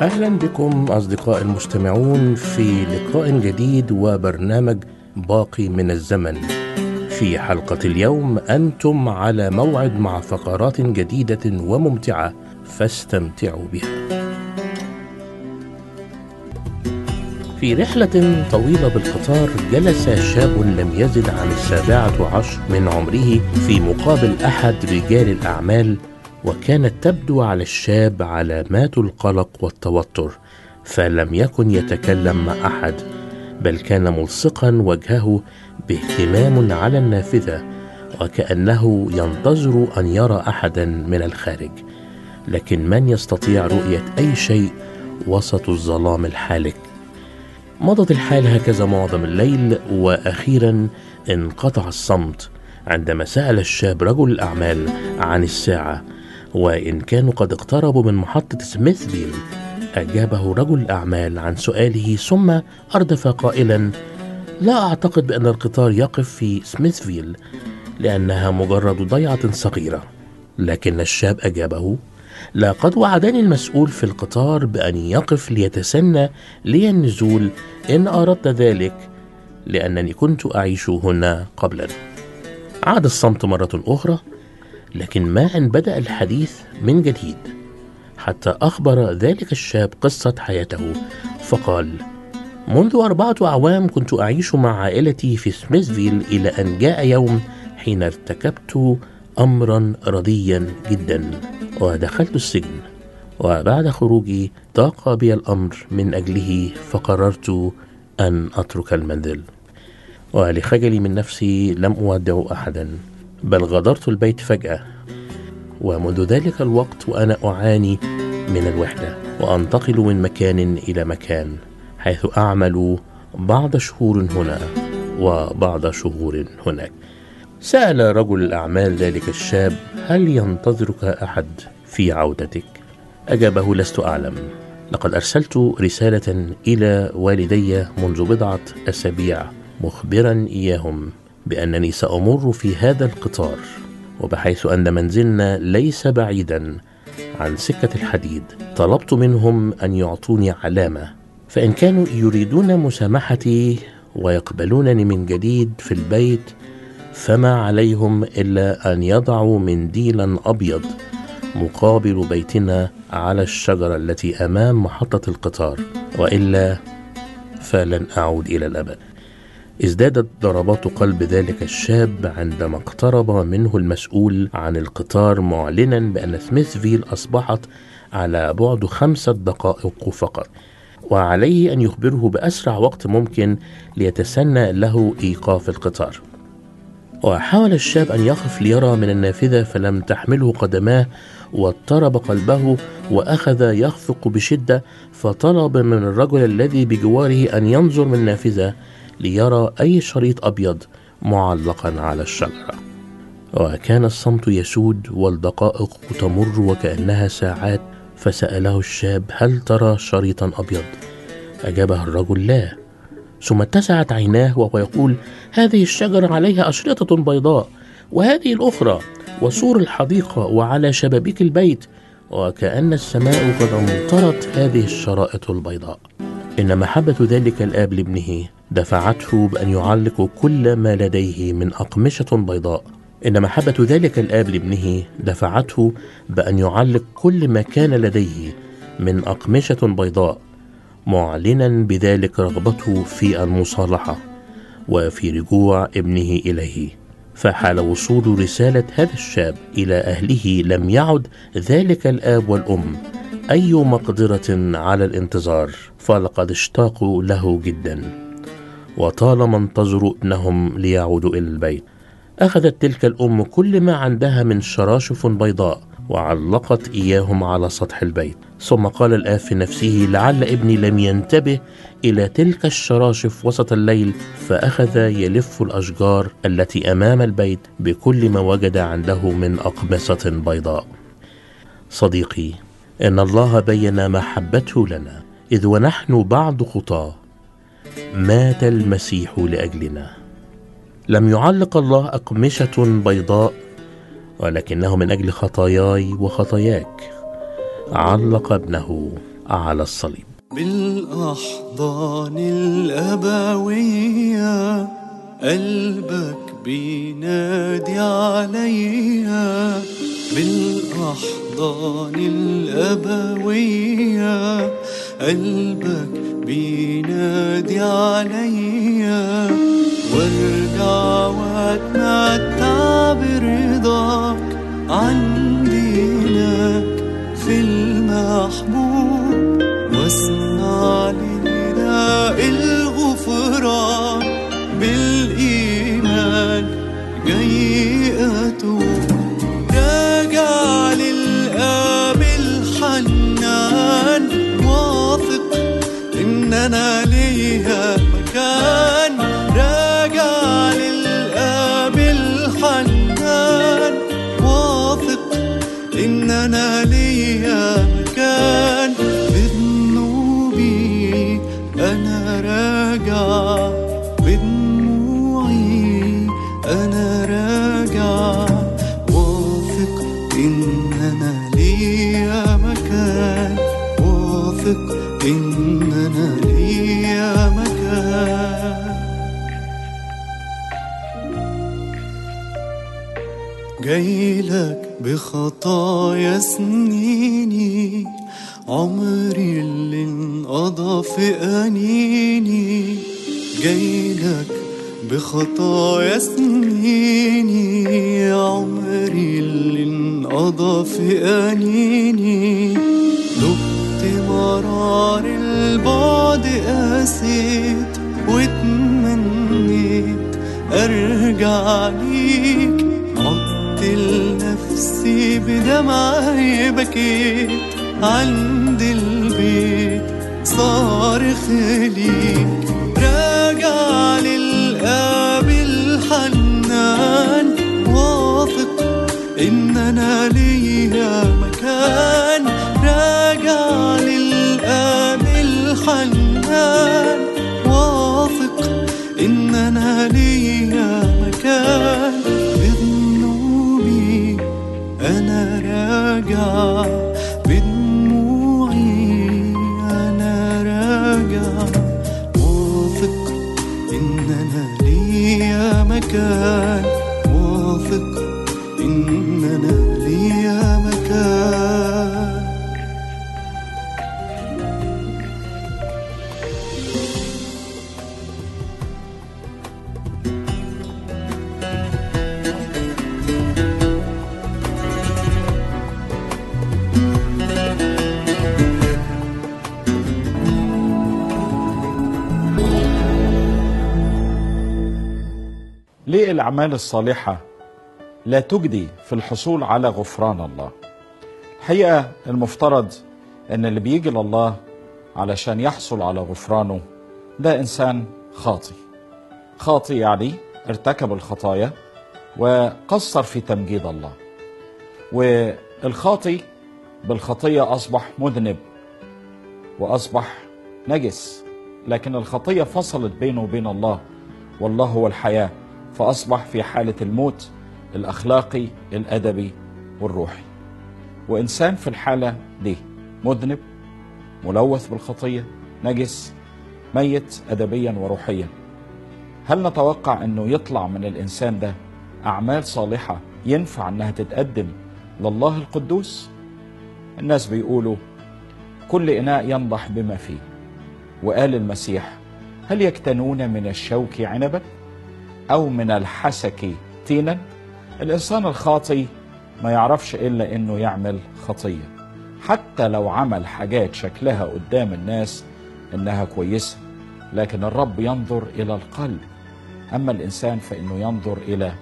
أهلا بكم أصدقاء المستمعون في لقاء جديد وبرنامج باقي من الزمن. في حلقة اليوم أنتم على موعد مع فقرات جديدة وممتعة فاستمتعوا بها. في رحلة طويلة بالقطار جلس شاب لم يزد عن السابعة عشر من عمره في مقابل أحد رجال الأعمال وكانت تبدو على الشاب علامات القلق والتوتر فلم يكن يتكلم مع أحد بل كان ملصقا وجهه باهتمام على النافذة وكأنه ينتظر أن يرى احدا من الخارج. لكن من يستطيع رؤية أي شيء وسط الظلام الحالك؟ مضت الحال هكذا معظم الليل وأخيرا انقطع الصمت عندما سأل الشاب رجل الأعمال عن الساعة. وإن كانوا قد اقتربوا من محطة سميثفيل أجابه رجل الأعمال عن سؤاله ثم أردف قائلا لا أعتقد بأن القطار يقف في سميثفيل لأنها مجرد ضيعة صغيرة. لكن الشاب أجابه لقد وعدني المسؤول في القطار بأن يقف ليتسنى لي النزول إن أردت ذلك لأنني كنت أعيش هنا قبلا. عاد الصمت مرة أخرى لكن ما أن بدأ الحديث من جديد حتى أخبر ذلك الشاب قصة حياته فقال منذ أربعة أعوام كنت أعيش مع عائلتي في سميثفيل إلى أن جاء يوم حين ارتكبت أمرا رديا جدا ودخلت السجن وبعد خروجي ضاق بي الأمر من أجله فقررت أن أترك المنزل ولخجلي من نفسي لم أودع أحدا. بل غادرت البيت فجأة. ومنذ ذلك الوقت وأنا أعاني من الوحدة وأنتقل من مكان إلى مكان حيث أعمل بعض شهور هنا وبعض شهور هناك. سأل رجل الأعمال ذلك الشاب هل ينتظرك أحد في عودتك؟ أجابه لست أعلم. لقد أرسلت رسالة إلى والدي منذ بضعة أسابيع مخبرا إياهم. بأنني سأمر في هذا القطار وبحيث أن منزلنا ليس بعيدا عن سكة الحديد. طلبت منهم أن يعطوني علامة فإن كانوا يريدون مسامحتي ويقبلونني من جديد في البيت فما عليهم إلا أن يضعوا منديلا أبيض مقابل بيتنا على الشجرة التي أمام محطة القطار. وإلا فلن أعود إلى الأبد. ازدادت ضربات قلب ذلك الشاب عندما اقترب منه المسؤول عن القطار معلنا بأن سميثفيل أصبحت على بعد خمسة دقائق فقط وعليه أن يخبره بأسرع وقت ممكن ليتسنى له إيقاف القطار. وحاول الشاب أن يقف ليرى من النافذة فلم تحمله قدماه واضطرب قلبه وأخذ يخفق بشدة فطلب من الرجل الذي بجواره أن ينظر من النافذة ليرى أي شريط أبيض معلقا على الشجرة. وكان الصمت يسود والدقائق تمر وكأنها ساعات فسأله الشاب هل ترى شريطا أبيض؟ أجابه الرجل لا. ثم اتسعت عيناه وهو يقول هذه الشجرة عليها أشرطة بيضاء وهذه الأخرى وسور الحديقة وعلى شبابيك البيت وكأن السماء قد أمطرت هذه الشرائط البيضاء. إن محبة ذلك الآب لابنه دفعته بأن يعلق كل ما لديه من أقمشة بيضاء. إن محبة ذلك الآب لابنه دفعته بأن يعلق كل ما كان لديه من أقمشة بيضاء معلنا بذلك رغبته في المصالحة وفي رجوع ابنه إليه. فحال وصول رسالة هذا الشاب إلى أهله لم يعد ذلك الآب والأم أي مقدرة على الانتظار فلقد اشتاقوا له جدا. وطالما انتظروا ابنهم ليعودوا إلى البيت. أخذت تلك الأم كل ما عندها من شراشف بيضاء وعلقت إياهم على سطح البيت. ثم قال الآب في نفسه لعل ابني لم ينتبه إلى تلك الشراشف وسط الليل فأخذ يلف الأشجار التي أمام البيت بكل ما وجد عنده من أقمصة بيضاء. صديقي إن الله بين محبته لنا إذ ونحن بعد خطاه. مات المسيح لأجلنا. لم يعلق الله أقمشة بيضاء ولكنه من أجل خطاياي وخطاياك. علق ابنه على الصليب. بالأحضان الأبوية. قلبك بينادي عليا بالأحضان الأبوية. قلبك بينادي عليا وارجع واتمتع برضاك عندي لك في المحبوب جايلك بخطايا سنيني عمري اللي انقضى في أنيني. جايلك بخطايا سنيني عمري اللي انقضى في أنيني. دقت مرار البعد قاسيت واتمنيت أرجع ليك. لنفسي بدمعي بكيت عند البيت. صارخ ليك راجع للآب الحنان. واثق إن أنا ليا مكان. راجع للآب الحنان. واثق إن أنا ليا مكان. بدموعي أنا راجع. واثق إن أنا ليا مكان. ليه الأعمال الصالحة لا تجدي في الحصول على غفران الله. الحقيقة المفترض أن اللي بيجي لله علشان يحصل على غفرانه ده إنسان خاطي خاطي يعني ارتكب الخطايا وقصر في تمجيد الله. والخاطي بالخطية أصبح مذنب وأصبح نجس لكن الخطية فصلت بينه وبين الله والله هو الحياة. فأصبح في حالة الموت الأخلاقي الأدبي والروحي. وإنسان في الحالة دي مذنب ملوث بالخطية نجس ميت أدبيا وروحيا. هل نتوقع أنه يطلع من الإنسان ده أعمال صالحة ينفع أنها تتقدم لله القدوس؟ الناس بيقولوا كل إناء ينضح بما فيه. وقال المسيح هل يكتنون من الشوك عنبا؟ أو من الحسك تينا الإنسان الخاطي ما يعرفش إلا إنه يعمل خطية. حتى لو عمل حاجات شكلها قدام الناس إنها كويسة لكن الرب ينظر إلى القلب. أما الإنسان فإنه ينظر إلى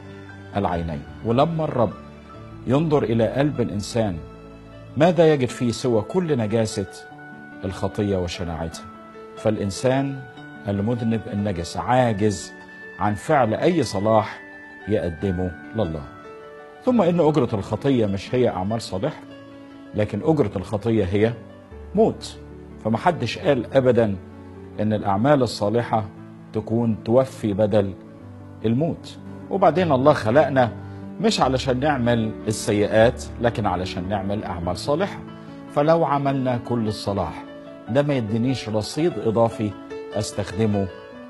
العينين. ولما الرب ينظر إلى قلب الإنسان ماذا يجد فيه سوى كل نجاسة الخطية وشناعتها؟ فالإنسان المذنب النجس عاجز عن فعل أي صلاح يقدمه لله. ثم إن أجرة الخطية مش هي أعمال صالحة لكن أجرة الخطية هي موت. فمحدش قال أبدا إن الأعمال الصالحة تكون توفي بدل الموت. وبعدين الله خلقنا مش علشان نعمل السيئات لكن علشان نعمل أعمال صالحة. فلو عملنا كل الصلاح ده ما يدينيش رصيد إضافي أستخدمه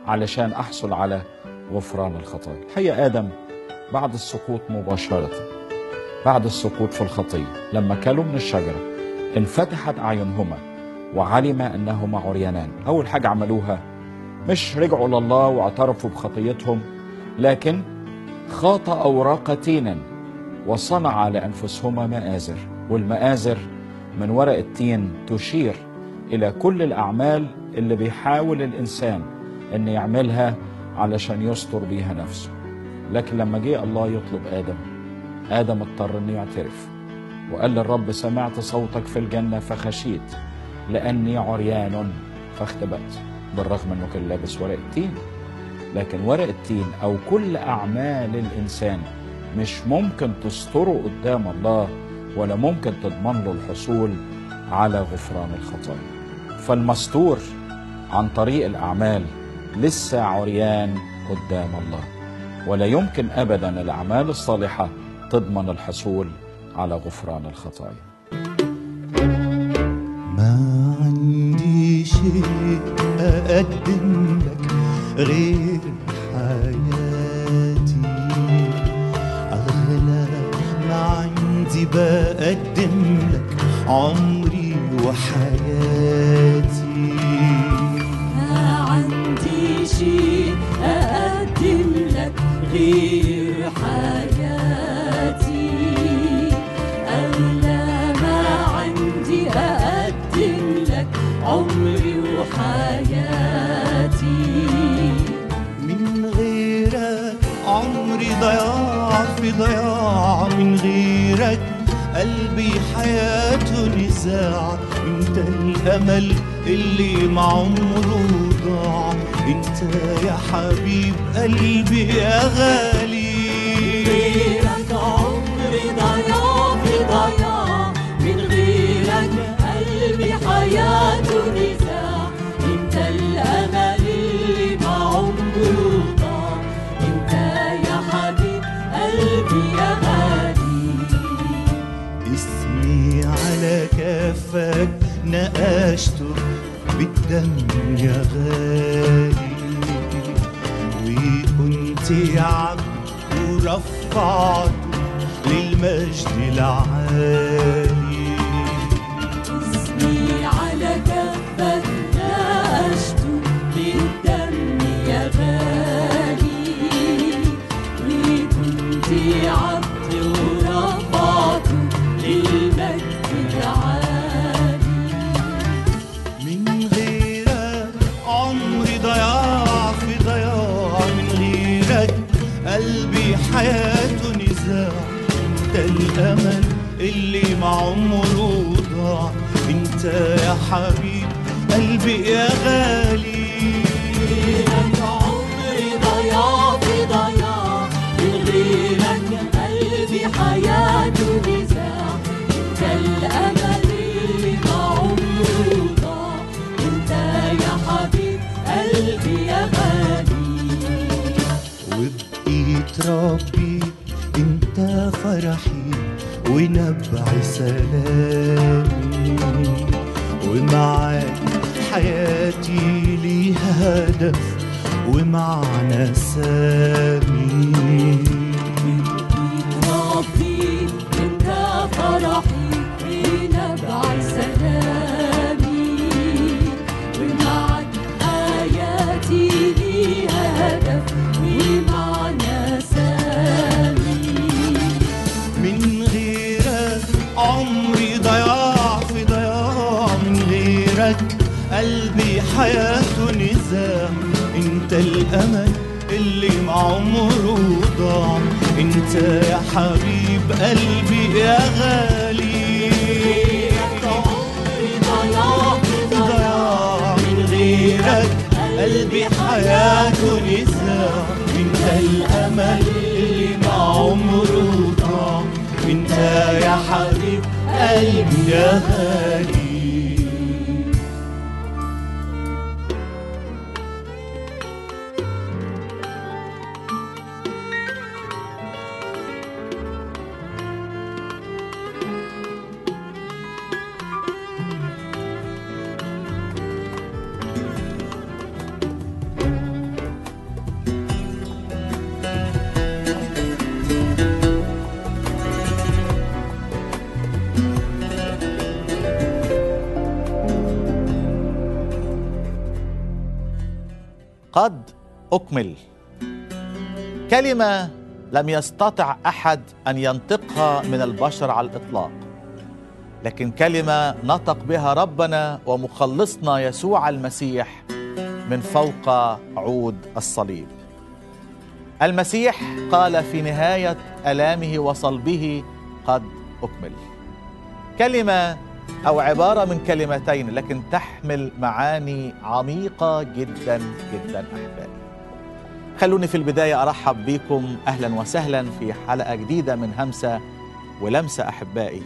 علشان أحصل على غفران الخطايا الحقيقة آدم بعد السقوط مباشرة. بعد السقوط في الخطية لما كلوا من الشجرة انفتحت أعينهما وعلم أنهما عريانان. أول حاجة عملوها مش رجعوا لله واعترفوا بخطيتهم لكن خاط أوراق تينا وصنع لأنفسهما مآزر. والمآزر من ورق التين تشير إلى كل الأعمال اللي بيحاول الإنسان أن يعملها علشان يستر بيها نفسه. لكن لما جه الله يطلب آدم آدم اضطر أنه يعترف. وقال للرب سمعت صوتك في الجنة فخشيت لأني عريان فاختبأت. بالرغم أنه كان لابس ورق التين. لكن ورق التين أو كل أعمال الإنسان مش ممكن تستره قدام الله ولا ممكن تضمن له الحصول على غفران الخطايا. فالمستور عن طريق الأعمال لسه عريان قدام الله. ولا يمكن أبدا الأعمال الصالحة تضمن الحصول على غفران الخطايا. ما عندي شيء أقدم لك غير حياتي. أغلى ما عندي بقدم لك عمري وحياتي. شيء أقدم لك غير حياتي أغلى ما عندي أقدم لك عمري وحياتي. من غيرك عمري ضياع في ضياع من غيرك قلبي حياته نزاع. انت الامل اللي مع عمره انت يا حبيب قلبي يا غالي. غيرك عمري ضياع في ضياع من غيرك قلبي حياته نزاع. انت الأمل اللي مع عمره ضاع انت يا حبيب قلبي يا غالي. اسمي على كفك نقشته بالدم يا غالي. وكنت عبد ورفعته للمجد العالي. أنت يا حبيب قلبي يا غالي. غيرك عمري ضياع في ضياع من غيرك قلبي حياته نزاع انت الامل اللي عمره ضاع انت يا حبيب قلبي يا غالي وبقيت ربي أنت فرحي ونبع سلامي هدف ومعنى سامي أنت يا حبيب قلبي يا غالي. ضياع من غيرك قلبي حياته نزاع انت الأمل اللي مع عمره ضاع. أنت يا حبيب قلبي يا غالي. قد أكمل. كلمة لم يستطع أحد أن ينطقها من البشر على الإطلاق. لكن كلمة نطق بها ربنا ومخلصنا يسوع المسيح من فوق عود الصليب. المسيح قال في نهاية ألامه وصلبه قد أكمل. كلمة أو عبارة من كلمتين لكن تحمل معاني عميقة جدا جدا أحبائي. خلوني في البداية أرحب بكم أهلا وسهلا في حلقة جديدة من همسة ولمسة أحبائي.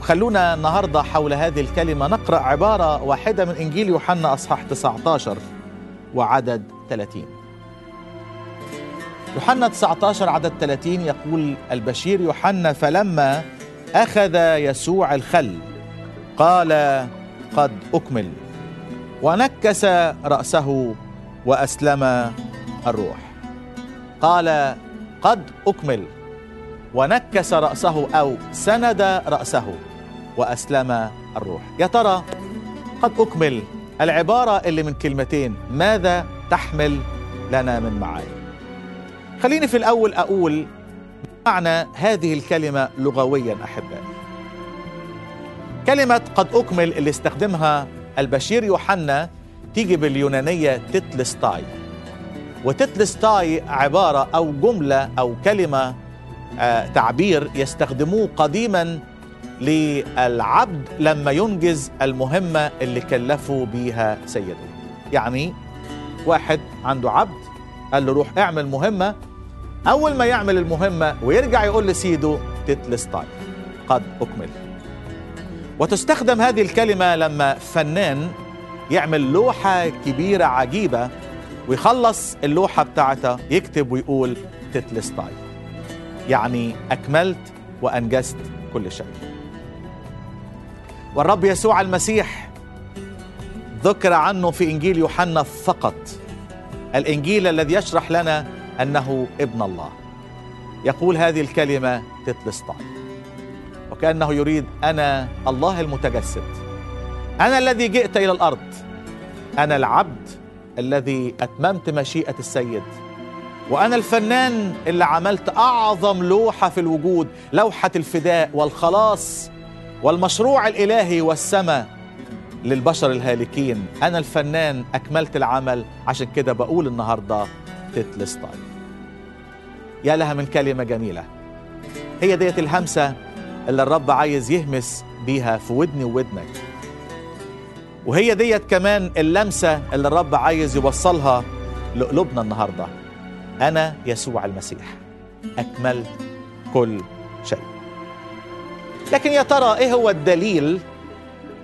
وخلونا النهاردة حول هذه الكلمة نقرأ عبارة واحدة من إنجيل يوحنا أصحاح 19 وعدد 30 يوحنا 19 عدد 30 يقول البشير يوحنا فلما أخذ يسوع الخل قال قد أكمل. ونكس رأسه وأسلم الروح. قال قد أكمل. ونكس رأسه أو سند رأسه وأسلم الروح. يا ترى قد أكمل. العبارة اللي من كلمتين ماذا تحمل لنا من معاني؟ خليني في الأول أقول معنى هذه الكلمة لغويا أحبائي. كلمة قد أكمل اللي استخدمها البشير يوحنا تيجي باليونانية تتلستاي. وتتلستاي عبارة أو جملة أو كلمة آه تعبير يستخدموه قديما للعبد لما ينجز المهمة اللي كلفوا بيها سيده. يعني واحد عنده عبد قال له روح اعمل مهمة. أول ما يعمل المهمة ويرجع يقول لسيده تتلستاي. قد أكمل. وتستخدم هذه الكلمة لما فنان يعمل لوحة كبيرة عجيبة ويخلص اللوحة بتاعته يكتب ويقول تتلستاي يعني أكملت وأنجزت كل شيء. والرب يسوع المسيح ذكر عنه في إنجيل يوحنا فقط. الإنجيل الذي يشرح لنا أنه ابن الله. يقول هذه الكلمة تتلستاي وكأنه يريد أنا الله المتجسد. أنا الذي جئت إلى الأرض. أنا العبد الذي أتممت مشيئة السيد. وأنا الفنان اللي عملت أعظم لوحة في الوجود لوحة الفداء والخلاص والمشروع الإلهي والسماء للبشر الهالكين. أنا الفنان أكملت العمل. عشان كده بقول النهاردة تتلستاي يا لها من كلمة جميلة. هي ديت الهمسة اللي الرب عايز يهمس بيها في ودني وودنك. وهي ديت كمان اللمسة اللي الرب عايز يوصلها لقلوبنا النهاردة. أنا يسوع المسيح. أكملت كل شيء. لكن يا ترى إيه هو الدليل؟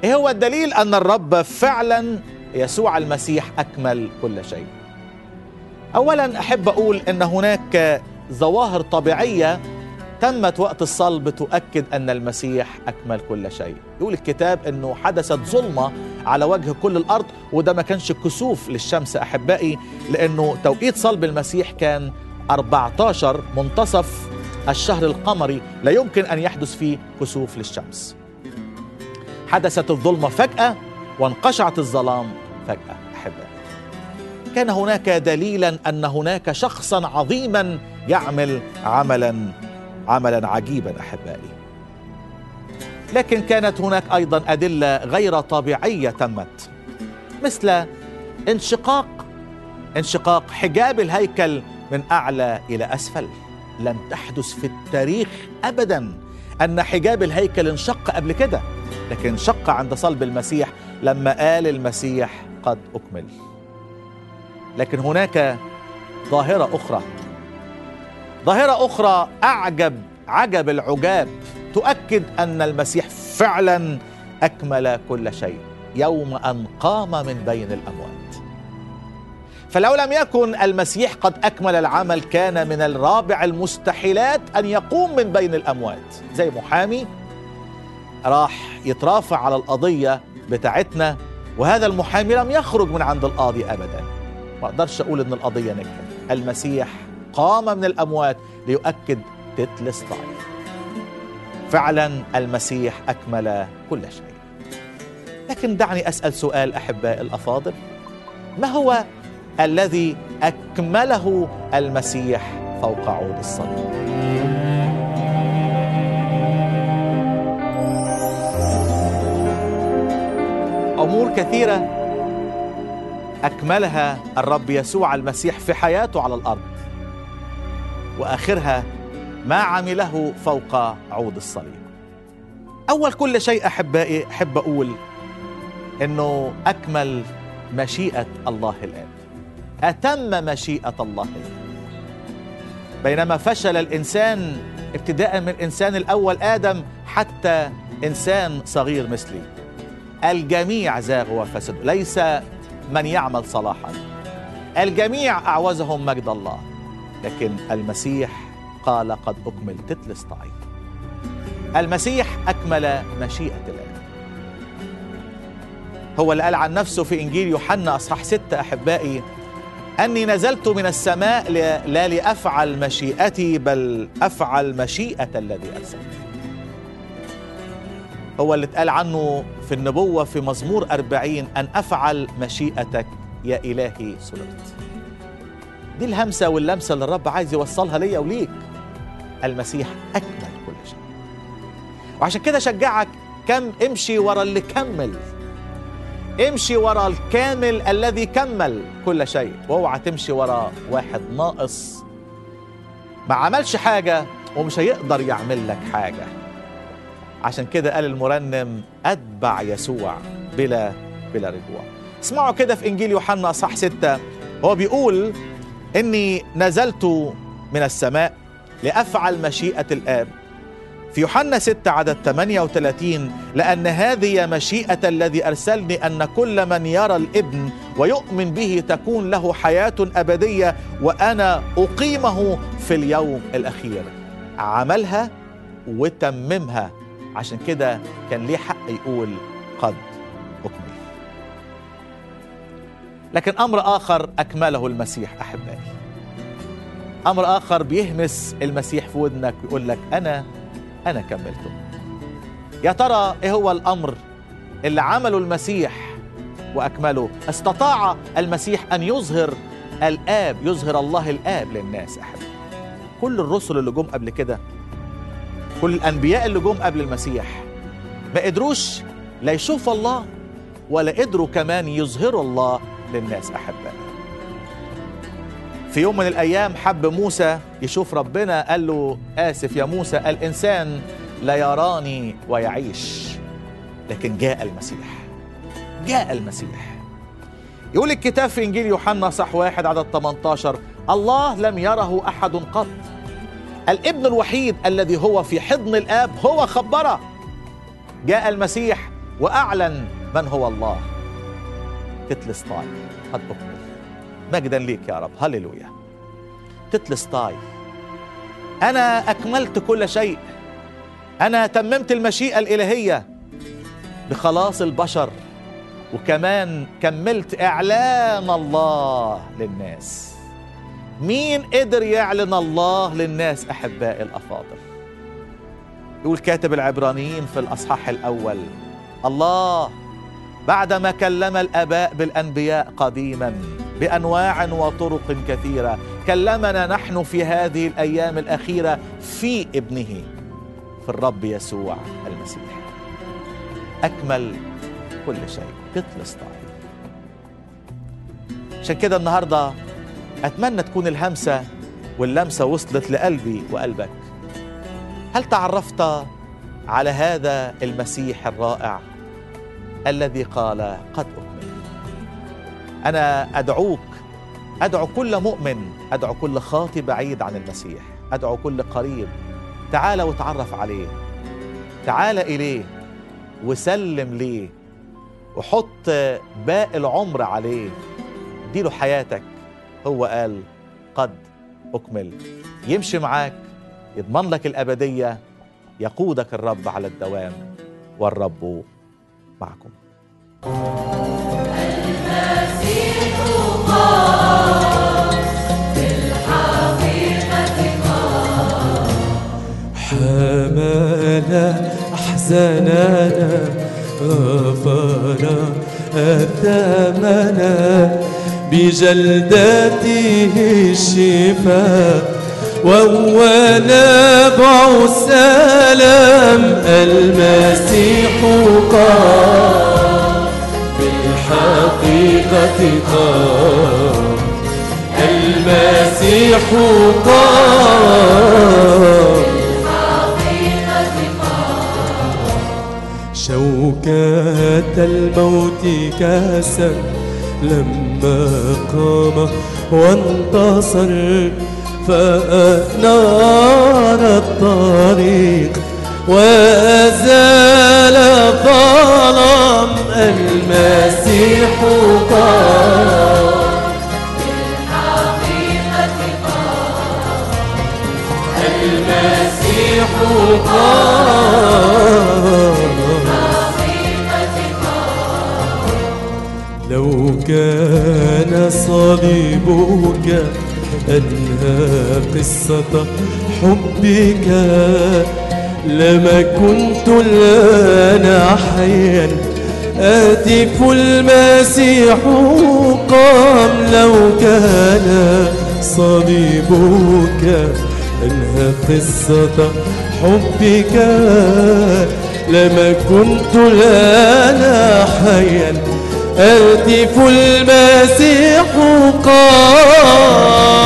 إيه هو الدليل أن الرب فعلا يسوع المسيح أكمل كل شيء؟ أولا أحب أقول أن هناك ظواهر طبيعية تمت وقت الصلب تؤكد أن المسيح أكمل كل شيء. يقول الكتاب أنه حدثت ظلمة على وجه كل الأرض وده ما كانش كسوف للشمس أحبائي لأنه توقيت صلب المسيح كان 14 منتصف الشهر القمري لا يمكن أن يحدث فيه كسوف للشمس. حدثت الظلمة فجأة وانقشعت الظلام فجأة أحبائي. كان هناك دليلا أن هناك شخصا عظيما يعمل عملا عملا عجيبا أحبائي. لكن كانت هناك أيضا أدلة غير طبيعية تمت مثل انشقاق انشقاق حجاب الهيكل من أعلى إلى أسفل. لم تحدث في التاريخ ابدا أن حجاب الهيكل انشق قبل كده لكن انشق عند صلب المسيح لما قال المسيح قد أكمل. لكن هناك ظاهرة أخرى. ظاهرة أخرى أعجب عجب العجاب. تؤكد أن المسيح فعلا أكمل كل شيء يوم أن قام من بين الأموات. فلو لم يكن المسيح قد أكمل العمل كان من الرابع المستحيلات أن يقوم من بين الأموات. زي محامي راح يترافع على القضية بتاعتنا وهذا المحامي لم يخرج من عند القاضي أبدا. ما أقدرش أقول أن القضية نجحت. المسيح قام من الأموات ليؤكد تتلستاي فعلا المسيح أكمل كل شيء. لكن دعني أسأل سؤال أحبائي الأفاضل. ما هو الذي أكمله المسيح فوق عود الصليب؟ أمور كثيرة أكملها الرب يسوع المسيح في حياته على الأرض. وآخرها ما عمله فوق عود الصليب. أول كل شيء أحبائي أحب أقول إنه أكمل مشيئة الله الاب أتم مشيئة الله الاب بينما فشل الإنسان ابتداء من الانسان الأول آدم حتى إنسان صغير مثلي. الجميع زاغوا وفسدوا ليس من يعمل صلاحا. الجميع أعوزهم مجد الله. لكن المسيح قال قد أكمل تتلستاي المسيح أكمل مشيئة الآب. هو اللي قال عن نفسه في إنجيل يوحنا أصحاح ستة أحبائي أني نزلت من السماء لا لأفعل مشيئتي بل أفعل مشيئة الذي أرسلني هو اللي اتقال عنه في النبوة في مزمور أربعين أن أفعل مشيئتك يا إلهي سررت دي الهمسة واللمسة اللي الرب عايز يوصلها ليا وليك. المسيح أكمل كل شيء. وعشان كده شجعك كم امشي ورا اللي كمل. امشي ورا الكامل الذي كمل كل شيء. واوعى تمشي ورا واحد ناقص. ما عملش حاجة ومش هيقدر يعمل لك حاجة. عشان كده قال المرنم أتبع يسوع بلا بلا رجوع. اسمعوا كده في إنجيل يوحنا صح ستة. هو بيقول إني نزلت من السماء لأفعل مشيئة الآب في يوحنا 6 عدد 38 لأن هذه مشيئة الذي أرسلني أن كل من يرى الإبن ويؤمن به تكون له حياة أبدية وأنا أقيمه في اليوم الأخير. عملها وتممها. عشان كده كان ليه حق يقول قد لكن أمر آخر أكمله المسيح أحبائي. أمر آخر بيهمس المسيح في ودنك ويقول لك أنا أنا كملته. يا ترى إيه هو الأمر اللي عمله المسيح وأكمله؟ استطاع المسيح أن يظهر الآب يظهر الله الآب للناس أحب كل الرسل اللي جم قبل كده كل الأنبياء اللي جم قبل المسيح ما قدروش لا يشوفوا الله ولا قدروا كمان يظهروا الله للناس أحبائي في يوم من الأيام حب موسى يشوف ربنا قال له آسف يا موسى الإنسان لا يراني ويعيش. لكن جاء المسيح. جاء المسيح. يقول الكتاب في إنجيل يوحنا صح واحد عدد 18 الله لم يره أحد قط. الابن الوحيد الذي هو في حضن الآب هو خبره. جاء المسيح وأعلن من هو الله. تتلسطاي قد أكمل مجدا ليك يا رب. هللويا. تتلسطاي أنا أكملت كل شيء. أنا تممت المشيئة الإلهية بخلاص البشر وكمان كملت إعلان الله للناس. مين قدر يعلن الله للناس أحبائي الأفاضل؟ يقول كاتب العبرانيين في الأصحاح الأول الله بعدما كلم الآباء بالأنبياء قديما بأنواع وطرق كثيرة كلمنا نحن في هذه الأيام الأخيرة في ابنه في الرب يسوع المسيح. أكمل كل شيء. تتلس عشان كده النهارده أتمنى تكون الهمسة واللمسة وصلت لقلبي وقلبك. هل تعرفت على هذا المسيح الرائع؟ الذي قال قد أكمل أنا أدعوك أدعو كل مؤمن أدعو كل خاطي بعيد عن المسيح أدعو كل قريب. تعال وتعرف عليه. تعال إليه وسلم ليه وحط باقي العمر عليه. اديله حياتك. هو قال قد أكمل. يمشي معاك يضمن لك الأبدية يقودك الرب على الدوام والرب معكم حمل أحزاننا غفر أثامنا بجلدته الشفاء. وهو نبع السلام المسيح قام. بالحقيقة قام. المسيح قام. شوكة الموت كسر لما قام وانتصر فأنار الطريق وأزال ظلام المسيح قام المسيح قام لو كان صليبك أنهى قصة حبك لما كنت الآن حيا آتف المسيح قام لو كان صليبك. أنهى قصة حبك لما كنت الآن حيا أهتف المسيح قام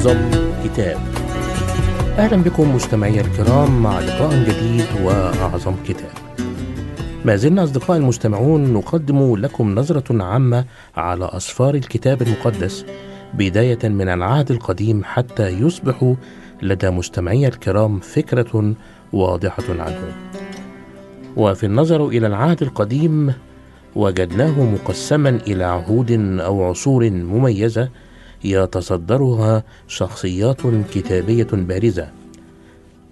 أعظم كتاب. أهلا بكم مستمعي الكرام مع لقاء جديد وأعظم كتاب. ما زلنا أصدقائي المستمعون نقدم لكم نظرة عامة على أسفار الكتاب المقدس بداية من العهد القديم حتى يصبح لدى مستمعي الكرام فكرة واضحة عنه. وفي النظر إلى العهد القديم وجدناه مقسما إلى عهود أو عصور مميزة يتصدرها شخصيات كتابية بارزة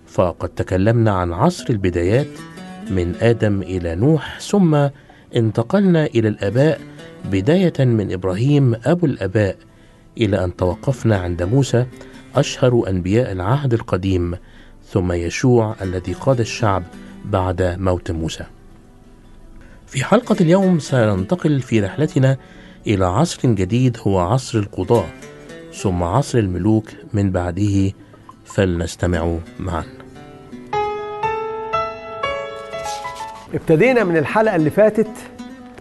فقد تكلمنا عن عصر البدايات من آدم إلى نوح ثم انتقلنا إلى الآباء بداية من إبراهيم أبو الآباء إلى أن توقفنا عند موسى أشهر أنبياء العهد القديم ثم يشوع الذي قاد الشعب بعد موت موسى. في حلقة اليوم سننتقل في رحلتنا إلى عصر جديد هو عصر القضاة ثم عصر الملوك من بعده فلنستمع معا. ابتدينا من الحلقة اللي فاتت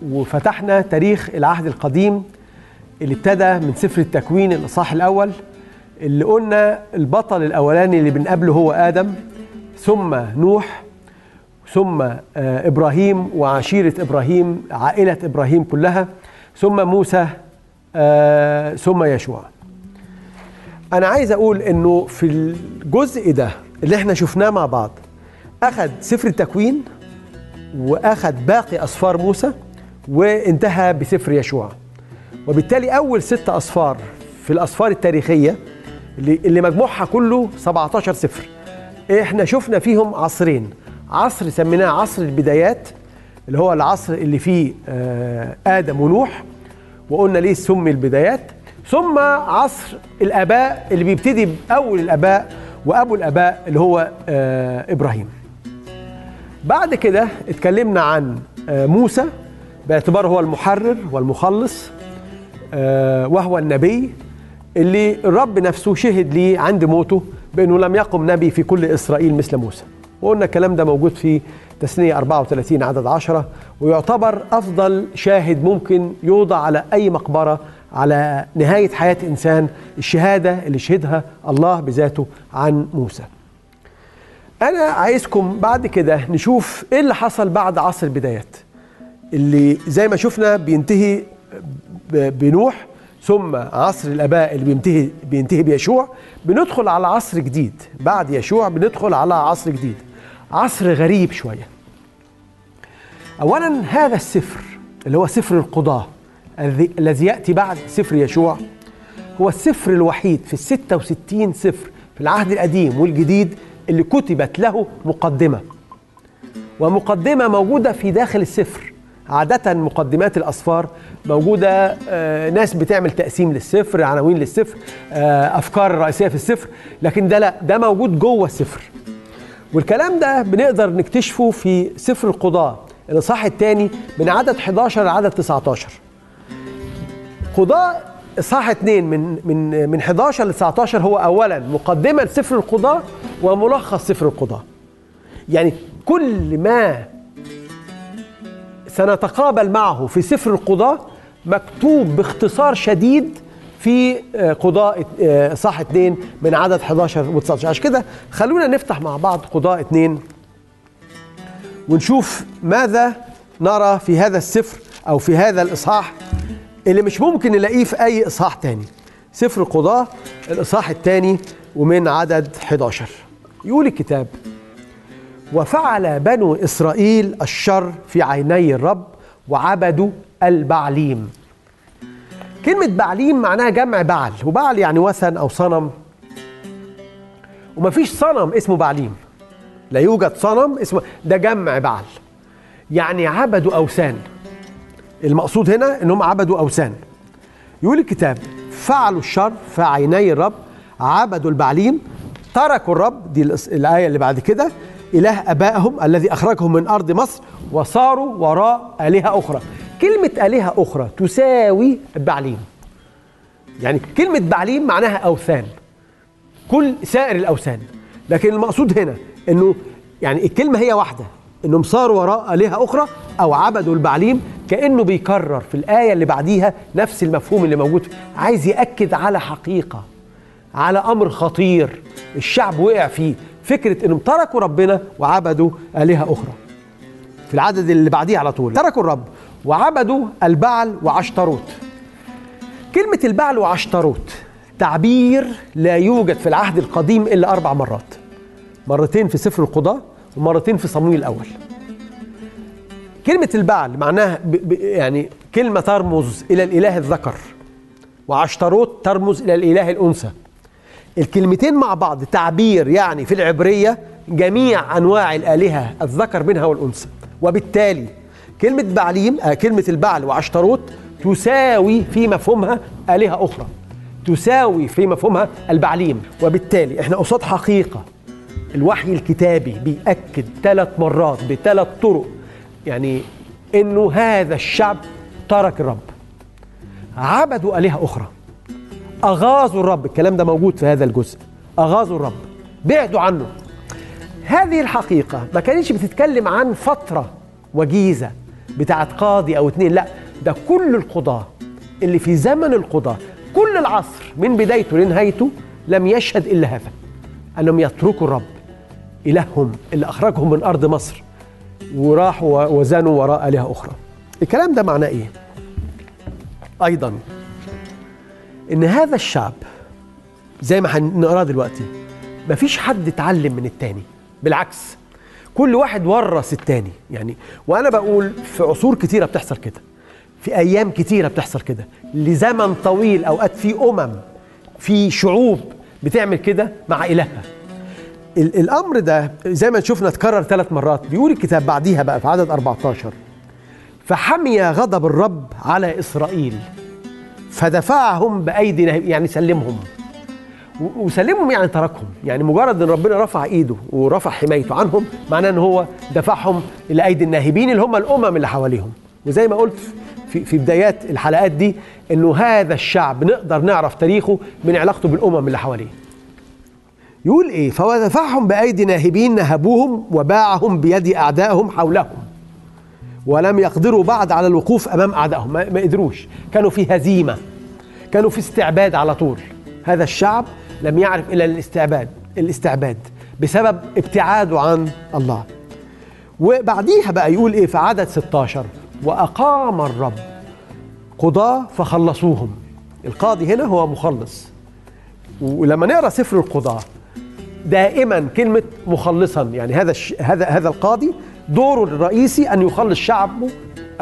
وفتحنا تاريخ العهد القديم اللي ابتدى من سفر التكوين الإصحاح الأول اللي قلنا البطل الأولاني اللي بنقابله هو آدم ثم نوح ثم آه، إبراهيم وعشيرة إبراهيم عائلة إبراهيم كلها ثم موسى آه، ثم يشوع. أنا عايز أقول إنه في الجزء ده اللي إحنا شفناه مع بعض أخذ سفر التكوين وأخذ باقي اسفار موسى وانتهى بسفر يشوع. وبالتالي أول ست اسفار في الاسفار التاريخية اللي مجموعها كله 17 سفر. إحنا شفنا فيهم عصرين. عصر سميناه عصر البدايات اللي هو العصر اللي فيه آه، آدم ونوح وقلنا ليه سمي البدايات. ثم عصر الآباء اللي بيبتدي بأول الآباء وأبو الآباء اللي هو آه، إبراهيم. بعد كده اتكلمنا عن آه، موسى باعتباره هو المحرر والمخلص وهو النبي اللي الرب نفسه شهد ليه عند موته بأنه لم يقم نبي في كل إسرائيل مثل موسى. وقلنا الكلام ده موجود في تثنية 34 عدد 10 ويعتبر أفضل شاهد ممكن يوضع على أي مقبرة على نهاية حياة إنسان الشهادة اللي شهدها الله بذاته عن موسى. أنا عايزكم بعد كده نشوف إيه اللي حصل بعد عصر البدايات اللي زي ما شفنا بينتهي بنوح ثم عصر الآباء اللي بينتهي بينتهي بيشوع. بندخل على عصر جديد بعد يشوع بندخل على عصر جديد. عصر غريب شوية. اولا هذا السفر اللي هو سفر القضاة الذي يأتي بعد سفر يشوع هو السفر الوحيد في الستة وستين سفر في العهد القديم والجديد اللي كتبت له مقدمة. ومقدمة موجودة في داخل السفر. عادة مقدمات الأسفار موجودة آه، ناس بتعمل تقسيم للسفر عناوين للسفر آه، أفكار رئيسية في السفر لكن ده لا ده موجود جوه السفر. والكلام ده بنقدر نكتشفه في سفر القضاة الإصحاح الثاني من عدد 11 لعدد 19 قضاء إصحاح 2 من من من 11 ل 19 هو اولا مقدمة لسفر القضاء وملخص سفر القضاء. يعني كل ما سنتقابل معه في سفر القضاء مكتوب باختصار شديد في آه، قضاء آه، اصحاح 2 من عدد 11 و 19 عشان كده خلونا نفتح مع بعض قضاء 2 ونشوف ماذا نرى في هذا السفر أو في هذا الإصحاح اللي مش ممكن نلاقيه في أي إصحاح تاني. سفر القضاة الإصحاح الثاني ومن عدد 11 يقول الكتاب وفعل بنو إسرائيل الشر في عيني الرب وعبدوا البعليم. كلمة بعليم معناها جمع بعل وبعل يعني وثن أو صنم. ومفيش صنم اسمه بعليم. لا يوجد صنم اسمه ده جمع بعل. يعني عبدوا أوثان. المقصود هنا إنهم عبدوا أوثان. يقول الكتاب فعلوا الشر في عيني الرب عبدوا البعليم تركوا الرب دي الآية اللي بعد كده إله آبائهم الذي أخرجهم من أرض مصر وصاروا وراء آلهة أخرى. كلمة آلهة أخرى تساوي البعليم يعني كلمة بعليم معناها أوثان. كل سائر الأوثان. لكن المقصود هنا إنه يعني الكلمة هي واحدة. إنهم صاروا وراء آلهة أخرى أو عبدوا البعليم كأنه بيكرر في الآية اللي بعديها نفس المفهوم اللي موجود. عايز يأكد على حقيقة على أمر خطير الشعب وقع فيه. فكرة إنهم تركوا ربنا وعبدوا آلهة أخرى. في العدد اللي بعديه على طول. تركوا الرب. وعبدوا البعل وعشتروت كلمة البعل وعشتروت تعبير لا يوجد في العهد القديم إلا أربع مرات. مرتين في سفر القضاء ومرتين في صمويل الأول. كلمة البعل معناها يعني كلمة ترمز إلى الإله الذكر وعشتروت ترمز إلى الإله الأنثى. الكلمتين مع بعض تعبير يعني في العبرية جميع أنواع الآلهة الذكر منها والأنثى. وبالتالي كلمة بعليم آه كلمة البعل وعشتروت تساوي في مفهومها آلهة أخرى. تساوي في مفهومها البعليم. وبالتالي إحنا قصاد حقيقة. الوحي الكتابي بيأكد ثلاث مرات بثلاث طرق. يعني إنه هذا الشعب ترك الرب. عبدوا آلهة أخرى. أغاظوا الرب. الكلام ده موجود في هذا الجزء. أغاظوا الرب. بعدوا عنه. هذه الحقيقة ما كانتش بتتكلم عن فترة وجيزة. بتاعت قاضي أو اتنين لا ده كل القضاة اللي في زمن القضاة كل العصر من بدايته لنهايته لم يشهد إلا هذا أنهم يتركوا الرب إلههم اللي أخرجهم من أرض مصر وراحوا وزنوا وراء آلهة أخرى الكلام ده معناه إيه؟ أيضا إن هذا الشعب زي ما هنقراه دلوقتي مفيش حد اتعلم من التاني بالعكس كل واحد ورث التاني. يعني وأنا بقول في عصور كتيرة بتحصل كده. في أيام كتيرة بتحصل كده. لزمن طويل أوقات في أمم في شعوب بتعمل كده مع إلهها. ال- الأمر ده زي ما شفنا اتكرر ثلاث مرات. بيقول الكتاب بعديها بقى في عدد 14 فحمي غضب الرب على إسرائيل. فدفعهم بأيدي يعني سلمهم. وسلمهم يعني تركهم. يعني مجرد إن ربنا رفع إيده ورفع حمايته عنهم معناه إن هو دفعهم إلى أيدي الناهبين اللي هم الأمم اللي حواليهم. وزي ما قلت في في بدايات الحلقات دي إنه هذا الشعب نقدر نعرف تاريخه من علاقته بالأمم اللي حواليه. يقول إيه؟ فدفعهم بأيدي ناهبين نهبوهم وباعهم بيد أعدائهم حولهم ولم يقدروا بعد على الوقوف أمام أعدائهم. ما ما قدروش. كانوا في هزيمة كانوا في استعباد على طول. هذا الشعب لم يعرف إلا الاستعباد الاستعباد بسبب ابتعاده عن الله. وبعديها بقى يقول إيه؟ في عدد 16 وأقام الرب قضاة فخلصوهم. القاضي هنا هو مخلص. ولما نقرأ سفر القضاة دائما كلمة مخلصا يعني هذا. هذا هذا القاضي دوره الرئيسي أن يخلص شعبه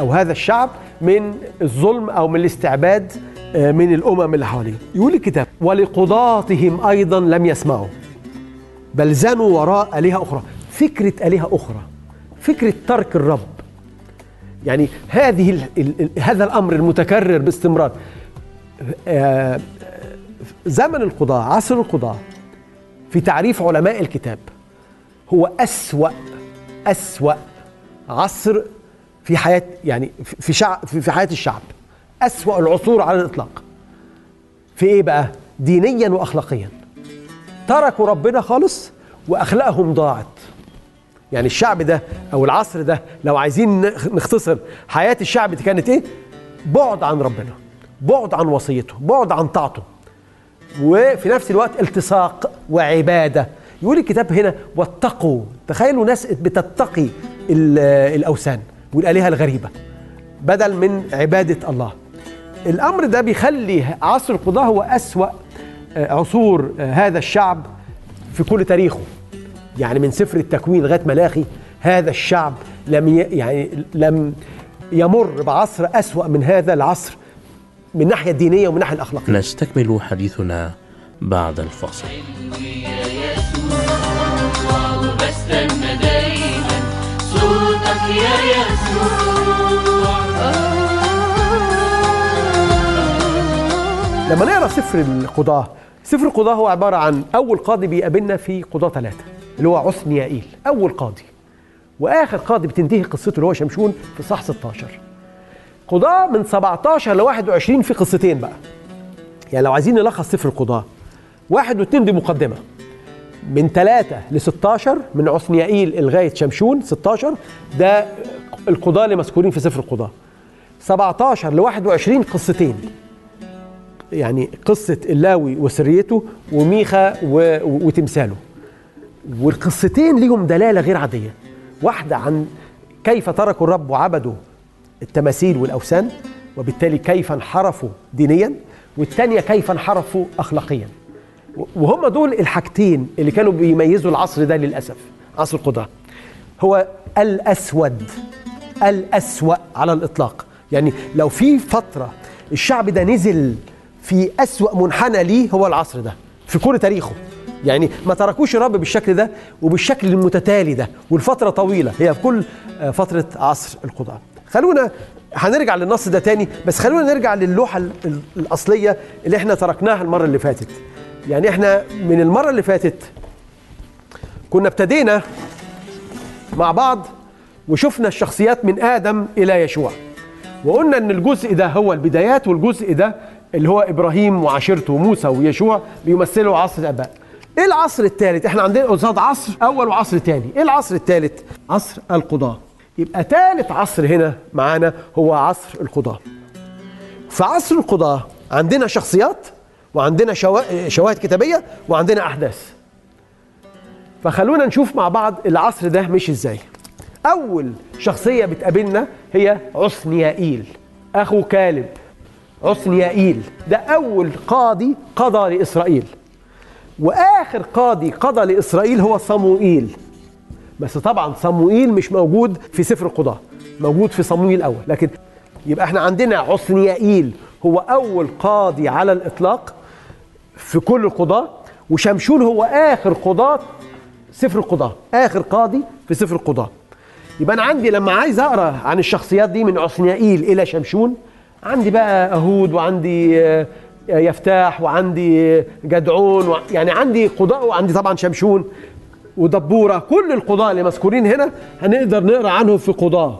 أو هذا الشعب من الظلم أو من الاستعباد من الأمم اللي حواليه يقول الكتاب ولقضاتهم أيضا لم يسمعوا. بل زنوا وراء آلهة أخرى. فكرة آلهة أخرى فكرة ترك الرب. يعني هذه ال... ال... ال- هذا الأمر المتكرر باستمرار. آه، زمن القضاة عصر القضاة في تعريف علماء الكتاب هو أسوأ أسوأ عصر في حياة يعني في شعب في حياة الشعب. أسوأ العصور على الإطلاق. في إيه بقى؟ دينيا وأخلاقيا. تركوا ربنا خالص وأخلاقهم ضاعت. يعني الشعب ده أو العصر ده لو عايزين نختصر حياة الشعب دي كانت إيه؟ بعد عن ربنا بعد عن وصيته بعد عن طاعته. وفي نفس الوقت التصاق وعبادة. يقول الكتاب هنا واتقوا. تخيلوا ناس بتتقي ال- الأوثان والآلهة الغريبة بدل من عبادة الله. الأمر ده بيخلي عصر القضاة هو أسوأ آه، عصور آه، هذا الشعب في كل تاريخه. يعني من سفر التكوين لغاية ملاخي هذا الشعب لم ي... يعني لم يمر بعصر أسوأ من هذا العصر من الناحيه الدينيه ومن الناحيه الأخلاقية. نستكمل حديثنا بعد الفاصل وبستنى دايما صوتك يا يسوع. لما نقرأ سفر القضاة سفر القضاة هو عبارة عن أول قاضي بيقابلنا في قضاة ثلاثة اللي هو عثنيائيل أول قاضي. وآخر قاضي بتنتهي قصته اللي هو شمشون في صح 16 قضاة من 17 ل 21 في قصتين بقى. يعني لو عايزين نلخص سفر القضاة واحد واثنين دي مقدمة. من 3 ل 16 من عثنيائيل لغاية شمشون 16 ده القضاة اللي مذكورين في سفر القضاة. 17 ل 21 قصتين. يعني قصة اللاوي وسريته وميخا و... وتمثاله. والقصتين ليهم دلالة غير عادية. واحدة عن كيف تركوا الرب وعبدوا التماثيل والأوثان وبالتالي كيف انحرفوا دينيا والثانية كيف انحرفوا أخلاقيا. وهم دول الحاجتين اللي كانوا بيميزوا العصر ده للأسف عصر القضاة هو الأسود الأسوأ على الإطلاق. يعني لو في فترة الشعب ده نزل في أسوأ منحنى ليه هو العصر ده في كل تاريخه. يعني ما تركوش الرب بالشكل ده وبالشكل المتتالي ده والفترة طويلة هي في كل آه، فترة عصر القضاء خلونا هنرجع للنص ده تاني بس خلونا نرجع للوحة ال- ال- الأصلية اللي إحنا تركناها المرة اللي فاتت. يعني إحنا من المرة اللي فاتت كنا ابتدينا مع بعض وشفنا الشخصيات من آدم إلى يشوع. وقلنا إن الجزء ده هو البدايات والجزء ده اللي هو إبراهيم وعشيرته وموسى ويشوع بيمثلوا عصر الاباء إيه العصر الثالث إحنا عندنا قصاد عصر أول وعصر ثاني إيه العصر الثالث عصر القضاه يبقى ثالث عصر هنا معانا هو عصر القضاه في عصر القضاه عندنا شخصيات وعندنا شوا- شواهد كتابية وعندنا أحداث. فخلونا نشوف مع بعض العصر ده مش إزاي. أول شخصية بتقابلنا هي عثنيائيل أخو كالب. عثنيائيل ده أول قاضي قضى لإسرائيل. وآخر قاضي قضى لإسرائيل هو صموئيل. بس طبعا صموئيل مش موجود في سفر القضاء موجود في صموئيل الأول. لكن يبقى إحنا عندنا عثنيائيل هو أول قاضي على الإطلاق في كل القضاة وشمشون هو آخر قضاة سفر القضاة آخر قاضي في سفر القضاة. يبقى أنا عندي لما عايز أقرأ عن الشخصيات دي من عثنيائيل إلى شمشون عندي بقى أهود وعندي آه، يفتاح وعندي جدعون وع- يعني عندي قضاء وعندي طبعا شمشون ودبورة. كل القضاة اللي مذكورين هنا هنقدر نقرأ عنهم في قضاة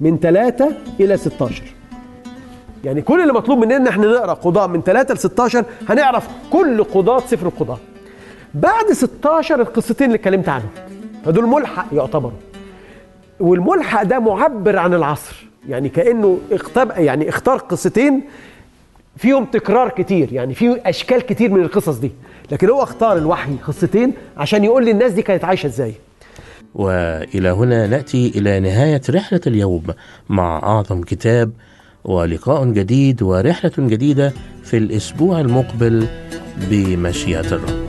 من 3 إلى 16 يعني كل اللي مطلوب مننا ان إحنا نقرأ قضاء من 3 ل 16 هنعرف كل قضاة سفر القضاء. بعد 16 القصتين اللي اتكلمت عنهم فدول ملحق يعتبروا. والملحق ده معبر عن العصر. يعني كأنه اختب يعني اختار قصتين فيهم تكرار كتير يعني في أشكال كتير من القصص دي. لكن هو اختار الوحي قصتين عشان يقول للناس دي كانت عايشة إزاي. وإلى هنا نأتي إلى نهاية رحلة اليوم مع أعظم كتاب ولقاء جديد ورحلة جديدة في الأسبوع المقبل بمشيئة الرب.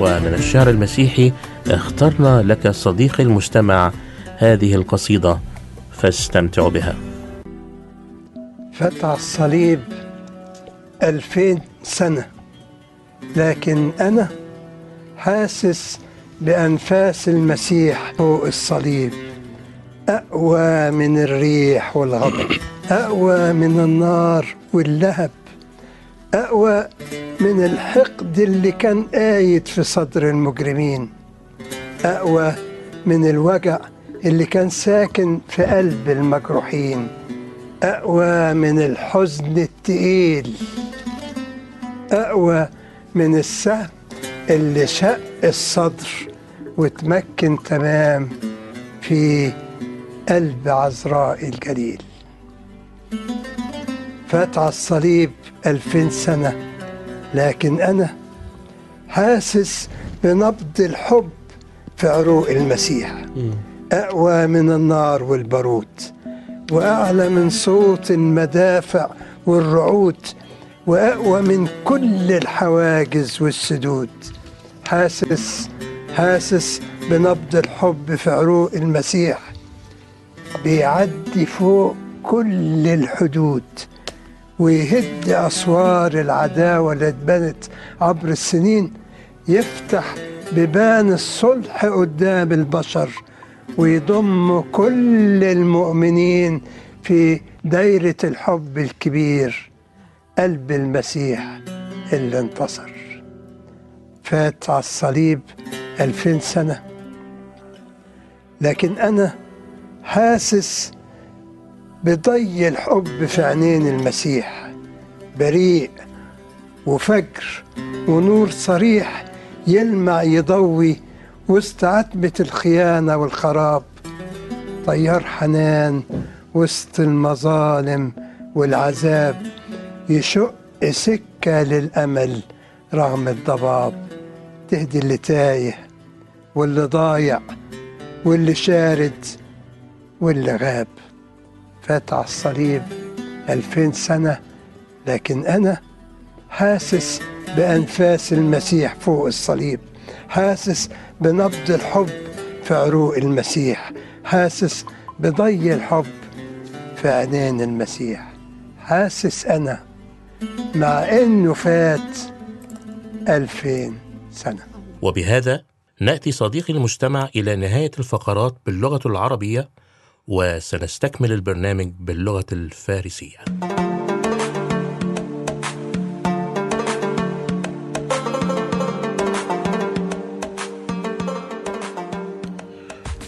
ومن الشعر المسيحي اخترنا لك صديقي المستمع هذه القصيدة فاستمتع بها. فتح الصليب ألفين سنة لكن أنا حاسس بأنفاس المسيح فوق الصليب. أقوى من الريح والغضب أقوى من النار واللهب أقوى من الحقد اللي كان قايد في صدر المجرمين. أقوى من الوجع اللي كان ساكن في قلب المجروحين. أقوى من الحزن التقيل. أقوى من السهم اللي شق الصدر وتمكن تمام في قلب عذراء الجليل. فات على الصليب ألفين سنة لكن أنا حاسس بنبض الحب في عروق المسيح أقوى من النار والبارود وأعلى من صوت المدافع والرعود وأقوى من كل الحواجز والسدود. حاسس حاسس بنبض الحب في عروق المسيح. بيعدي فوق كل الحدود ويهد أسوار العداوة اللي اتبنت عبر السنين. يفتح بيبان الصلح قدام البشر ويضم كل المؤمنين في دايرة الحب الكبير قلب المسيح اللي انتصر. فات على الصليب ألفين سنة. لكن أنا حاسس بضي الحب في عينين المسيح بريء وفجر ونور صريح يلمع يضوي وسط عتبة الخيانة والخراب. طيار حنان وسط المظالم والعذاب يشق سكة للأمل رغم الضباب. تهدي اللي تايه واللي ضايع واللي شارد واللي غاب. فات على الصليب ألفين سنة لكن أنا حاسس بأنفاس المسيح فوق الصليب حاسس بنبض الحب في عروق المسيح حاسس بضي الحب في عينين المسيح. حاسس أنا مع إنه فات ألفين سنة. وبهذا نأتي صديقي المستمع إلى نهاية الفقرات باللغة العربية وسنستكمل البرنامج باللغة الفارسية.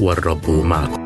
والرب معكم.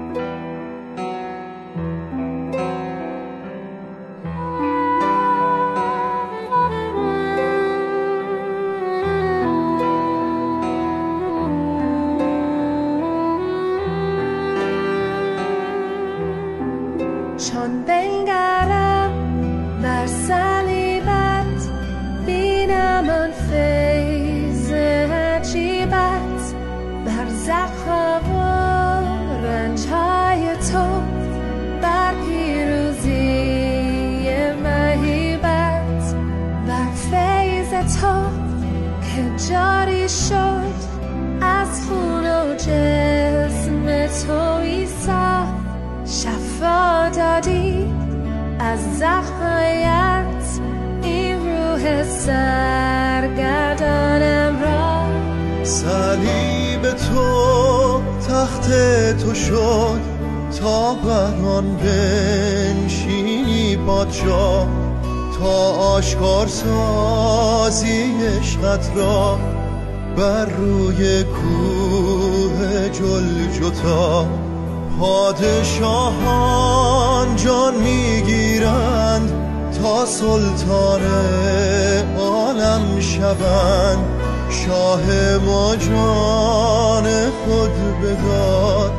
شوند شاه ما جان خود بداد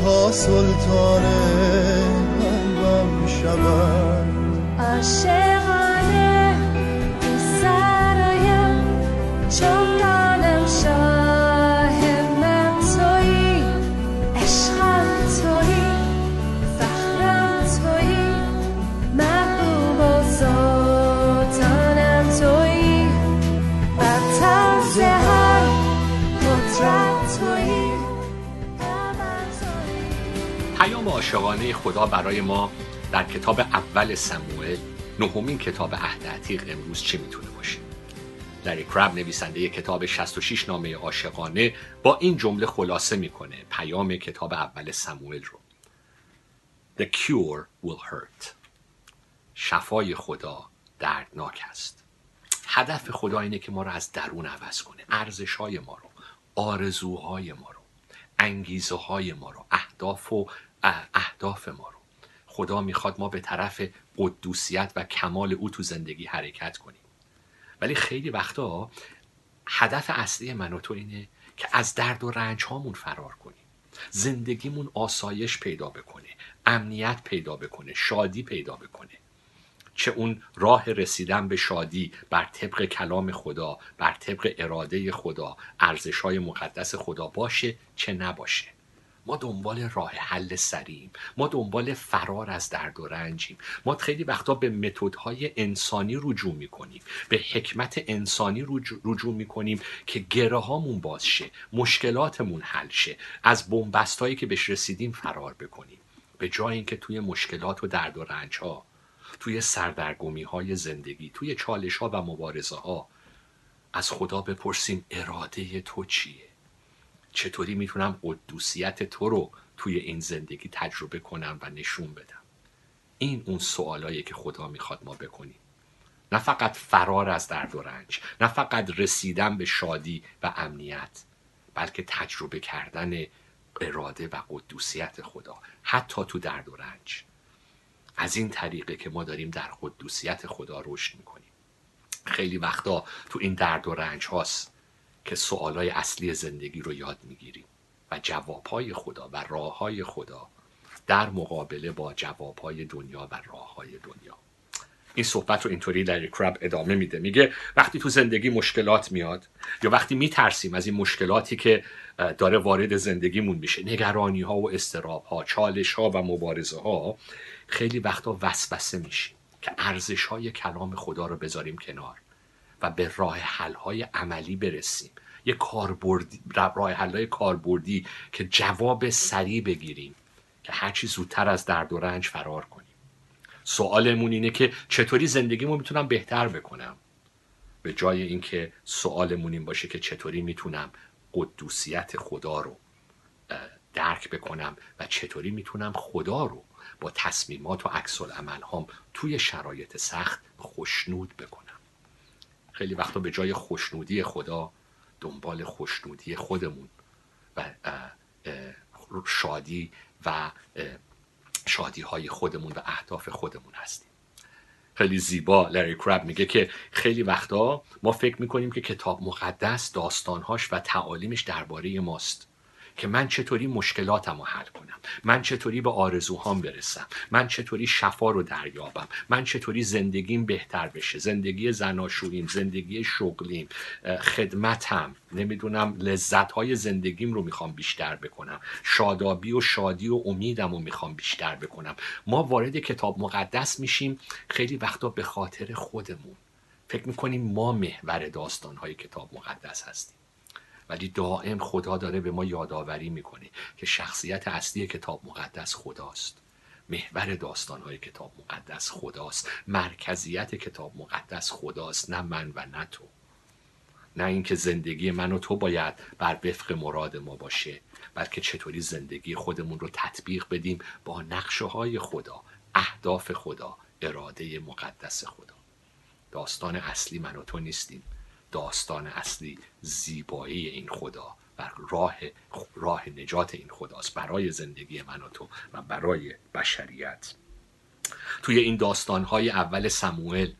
تا سلطان قلبم شوند عاشقانه خدا برای ما در کتاب اول سموئل نهمین کتاب عهد عتیق امروز چه می‌تونه باشه؟ لری کرب نویسنده کتاب 66 نامه عاشقانه با این جمله خلاصه می‌کنه پیام کتاب اول سموئل رو. The cure will hurt. شفای خدا دردناک است. هدف خدا اینه که ما رو از درون عوض کنه. ارزش های ما رو آرزوهای ما رو انگیزه های ما رو اهداف و اهداف ما رو. خدا می‌خواد ما به طرف قدوسیت و کمال او تو زندگی حرکت کنیم. ولی خیلی وقتا هدف اصلی من و تو اینه که از درد و رنج هامون فرار کنیم. زندگیمون آسایش پیدا بکنه امنیت پیدا بکنه شادی پیدا بکنه. چه اون راه رسیدن به شادی بر طبق کلام خدا بر طبق اراده خدا ارزش های مقدس خدا باشه چه نباشه. ما دنبال راه حل سریعیم. ما دنبال فرار از درد و رنجیم. ما خیلی وقتا به متدهای انسانی رجوع می‌کنیم. به حکمت انسانی رجوع, می‌کنیم که گره هامون باز شه مشکلاتمون حل شه. از بنبستایی که بهش رسیدیم فرار بکنیم. به جای اینکه توی مشکلات و درد و رنج ها توی سردرگمی های زندگی توی چالش ها و مبارزه ها از خدا بپرسیم اراده تو چیه؟ چطوری می‌تونم قدوسیت تو رو توی این زندگی تجربه کنم و نشون بدم؟ این اون سوالایی که خدا می‌خواد ما بکنیم. نه فقط فرار از درد و رنج نه فقط رسیدن به شادی و امنیت بلکه تجربه کردن اراده و قدوسیت خدا حتی تو درد و رنج. از این طریقه که ما داریم در قدوسیت خدا رشد می‌کنیم. خیلی وقتا تو این درد و رنج هاست. که سوالای اصلی زندگی رو یاد می‌گیریم و جوابهای خدا و راههای خدا در مقابله با جوابهای دنیا و راههای دنیا. این صحبت رو اینطوری لری کرب ادامه میده. میگه وقتی تو زندگی مشکلات میاد یا وقتی میترسیم از این مشکلاتی که داره وارد زندگیمون میشه نگرانی ها و اضطراب ها چالش ها و مبارزه ها خیلی وقتا وسوسه میشیم که ارزش های کلام خدا رو بذاریم کنار و به راه حل های عملی برسیم. یه کاربردی راه حل های کاربردی که جواب سریع بگیریم که هرچی زودتر از درد و رنج فرار کنیم. سوالمون اینه که چطوری زندگیمو می‌تونم بهتر بکنم؟ به جای اینکه سوالمون این باشه که چطوری می‌تونم قدوسیت خدا رو درک بکنم و چطوری می‌تونم خدا رو با تصمیمات و عکس العمل هام توی شرایط سخت خوشنود بکنم. خیلی وقتا به جای خوشنودی خدا دنبال خوشنودی خودمون و شادی و شادی های خودمون و اهداف خودمون هستیم. خیلی زیبا. لری کرب میگه که خیلی وقتا ما فکر می‌کنیم که کتاب مقدس داستانهاش و تعالیمش درباره ماست. که من چطوری مشکلاتم رو حل کنم. من چطوری به آرزوهام برسم. من چطوری شفا رو دریابم. من چطوری زندگیم بهتر بشه. زندگی زناشوییم زندگی شغلیم خدمتم. نمی‌دونم لذتهای زندگیم رو می‌خوام بیشتر بکنم. شادابی و شادی و امیدم رو می‌خوام بیشتر بکنم. ما وارد کتاب مقدس میشیم. خیلی وقتا به خاطر خودمون. فکر می‌کنیم ما محور داستانهای کتاب مقدس هستیم. ولی دائم خدا داره به ما یادآوری می‌کنه که شخصیت اصلی کتاب مقدس خداست. محور داستانهای کتاب مقدس خداست. مرکزیت کتاب مقدس خداست نه من و نه تو. نه اینکه زندگی من و تو باید بر وفق مراد ما باشه بلکه چطوری زندگی خودمون رو تطبیق بدیم با نقشه های خدا اهداف خدا اراده مقدس خدا. داستان اصلی من و تو نیستیم. داستان اصلی زیبایی این خدا و راه راه نجات این خداست برای زندگی من و تو و برای بشریت. توی این داستانهای اول سموئل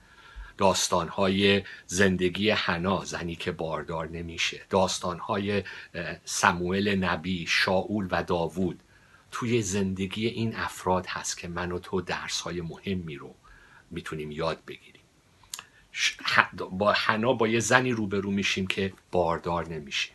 داستانهای زندگی حنا زنی که باردار نمیشه داستانهای سموئل نبی شاول و داوود توی زندگی این افراد هست که من و تو درسهای مهمی رو می‌تونیم یاد بگیریم. با حنا با یه زنی روبرو میشیم که باردار نمیشه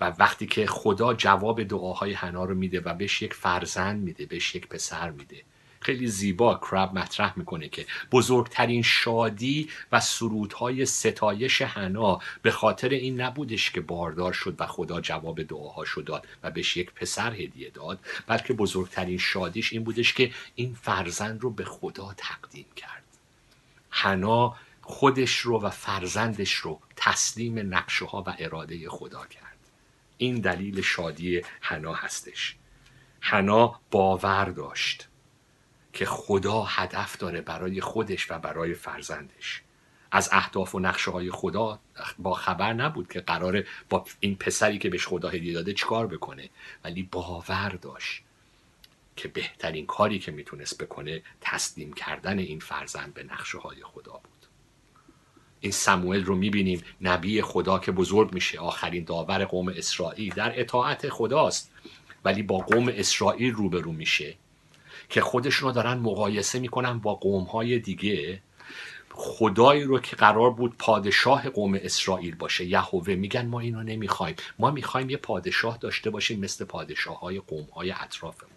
و وقتی که خدا جواب دعاهای حنا رو میده و بهش یک فرزند میده بهش یک پسر میده. خیلی زیبا کرب مطرح می‌کنه که بزرگترین شادی و سرودهای ستایش حنا به خاطر این نبودش که باردار شد و خدا جواب دعاهاشو داد و بهش یک پسر هدیه داد بلکه بزرگترین شادیش این بودش که این فرزند رو به خدا تقدیم کرد. حنا خودش رو و فرزندش رو تسلیم نقشه ها و اراده خدا کرد. این دلیل شادی حنا هستش. حنا باور داشت که خدا هدف داره برای خودش و برای فرزندش. از اهداف و نقشه های خدا با خبر نبود که قراره با این پسری که بهش خدا هدیه داده چیکار بکنه. ولی باور داشت. که بهترین کاری که می‌تونست بکنه تسلیم کردن این فرزند به نقشه های خدا بود. این سموئل رو می‌بینیم نبی خدا که بزرگ میشه آخرین داور قوم اسرائیل در اطاعت خداست ولی با قوم اسرائیل روبرو میشه که خودشون رو دارن مقایسه می‌کنن با قوم های دیگه. خدایی رو که قرار بود پادشاه قوم اسرائیل باشه یهوه میگن ما اینو نمی‌خوایم. ما می‌خوایم یه پادشاه داشته باشیم مثل پادشاه های قوم های اطرافمون.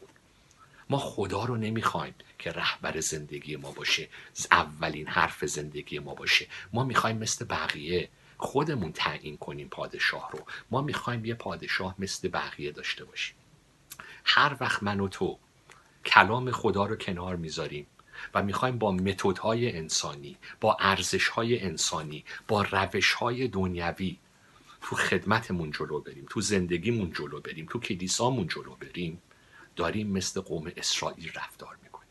ما خدا رو نمی‌خوایم که رهبر زندگی ما باشه اولین حرف زندگی ما باشه. ما می‌خوایم مثل بقیه خودمون تعیین کنیم پادشاه رو. ما می‌خوایم یه پادشاه مثل بقیه داشته باشیم. هر وقت من و تو کلام خدا رو کنار می‌ذاریم و می‌خوایم با متدهای انسانی با ارزشهای انسانی با روشهای دنیوی تو خدمتمون جلو بریم تو زندگیمون جلو بریم تو کلیسامون جلو بریم داریم مثل قوم اسرائیل رفتار می‌کنیم.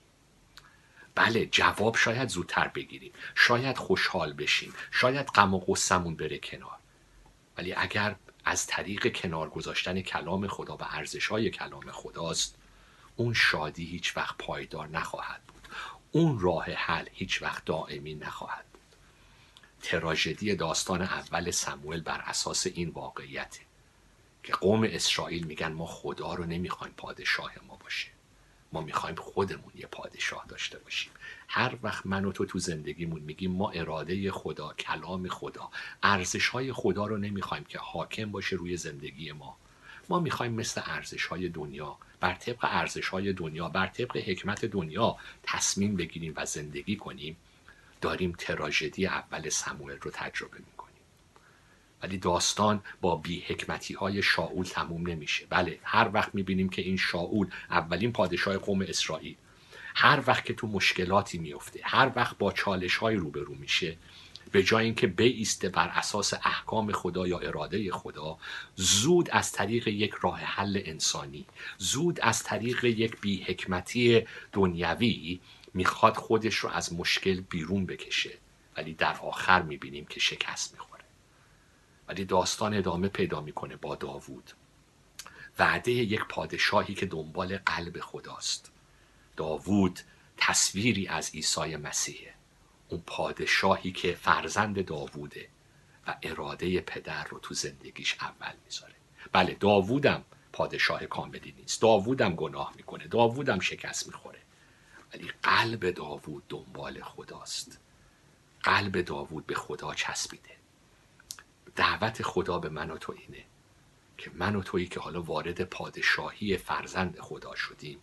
بله جواب شاید زودتر بگیریم. شاید خوشحال بشیم. شاید غم و غصمون بره کنار. ولی اگر از طریق کنار گذاشتن کلام خدا و ارزش های کلام خداست اون شادی هیچ وقت پایدار نخواهد بود. اون راه حل هیچ وقت دائمی نخواهد بود. تراژدی داستان اول سموئل بر اساس این واقعیته. که قوم اسرائیل میگن ما خدا رو نمی‌خوایم پادشاه ما باشه. ما می‌خوایم خودمون یه پادشاه داشته باشیم. هر وقت من و تو تو زندگیمون میگیم ما اراده خدا کلام خدا ارزش های خدا رو نمی‌خوایم که حاکم باشه روی زندگی ما. ما می‌خوایم مثل ارزش های دنیا بر طبق ارزش های دنیا بر طبق حکمت دنیا تصمیم بگیریم و زندگی کنیم. داریم تراژدی اول سموئل رو تجربه می‌کنیم. ولی داستان با بی حکمتی های شاول تموم نمیشه. بله هر وقت می‌بینیم که این شاول اولین پادشاه قوم اسرائیل هر وقت که تو مشکلاتی میفته هر وقت با چالش های روبرو میشه به جای اینکه بایسته بر اساس احکام خدا یا اراده خدا زود از طریق یک راه حل انسانی زود از طریق یک بی حکمتی دنیوی می‌خواد خودش رو از مشکل بیرون بکشه. ولی در آخر می‌بینیم که شکست می‌خوره. ولی داستان ادامه پیدا می‌کنه با داوود. وعده یک پادشاهی که دنبال قلب خداست. داوود تصویری از عیسی مسیحه اون پادشاهی که فرزند داووده و اراده پدر رو تو زندگیش اول می‌ذاره. بله داوودم پادشاه کاملی نیست. داوودم گناه می‌کنه. داوودم شکست می‌خوره. ولی قلب داوود دنبال خداست. قلب داوود به خدا چسبیده. دعوت خدا به من و تو اینه که من و تویی که حالا وارد پادشاهی فرزند خدا شدیم.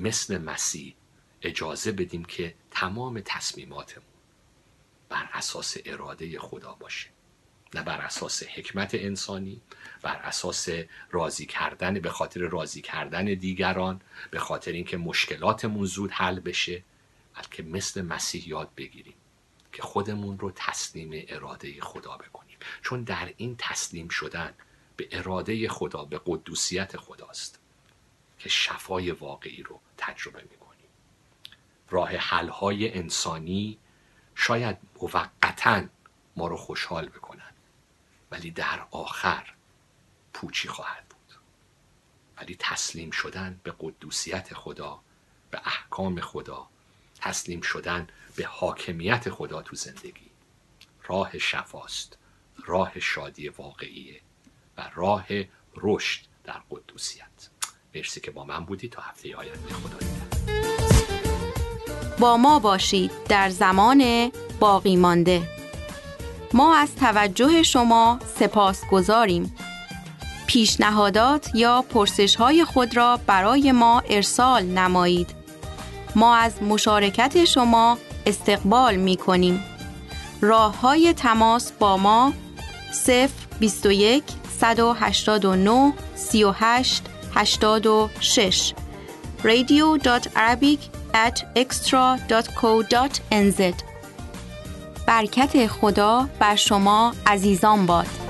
مثل مسیح اجازه بدیم که تمام تصمیماتمون بر اساس اراده خدا باشه. نه بر اساس حکمت انسانی بر اساس راضی کردن به خاطر راضی کردن دیگران به خاطر اینکه مشکلاتمون زود حل بشه بلکه مثل مسیح یاد بگیریم. که خودمون رو تسلیم اراده خدا بکنیم. چون در این تسلیم شدن به اراده خدا به قدوسیت خداست که شفای واقعی رو تجربه می‌کنیم. راه حلهای انسانی شاید موقتا ما رو خوشحال بکنن ولی در آخر پوچی خواهد بود. ولی تسلیم شدن به قدوسیت خدا به احکام خدا تسلیم شدن به حاکمیت خدا تو زندگی. راه شفاست راه شادی واقعیه و راه رشد در قدوسیت. مرسی که با من بودی تا هفته آینده. خدا نگهدار. با ما باشید در زمان باقی مانده. ما از توجه شما سپاس گذاریم. پیشنهادات یا پرسش های خود را برای ما ارسال نمایید. ما از مشارکت شما استقبال می کنیم راه های تماس با ما 0 21 189 38 86 radio.arabic at برکت خدا بر شما عزیزان باد.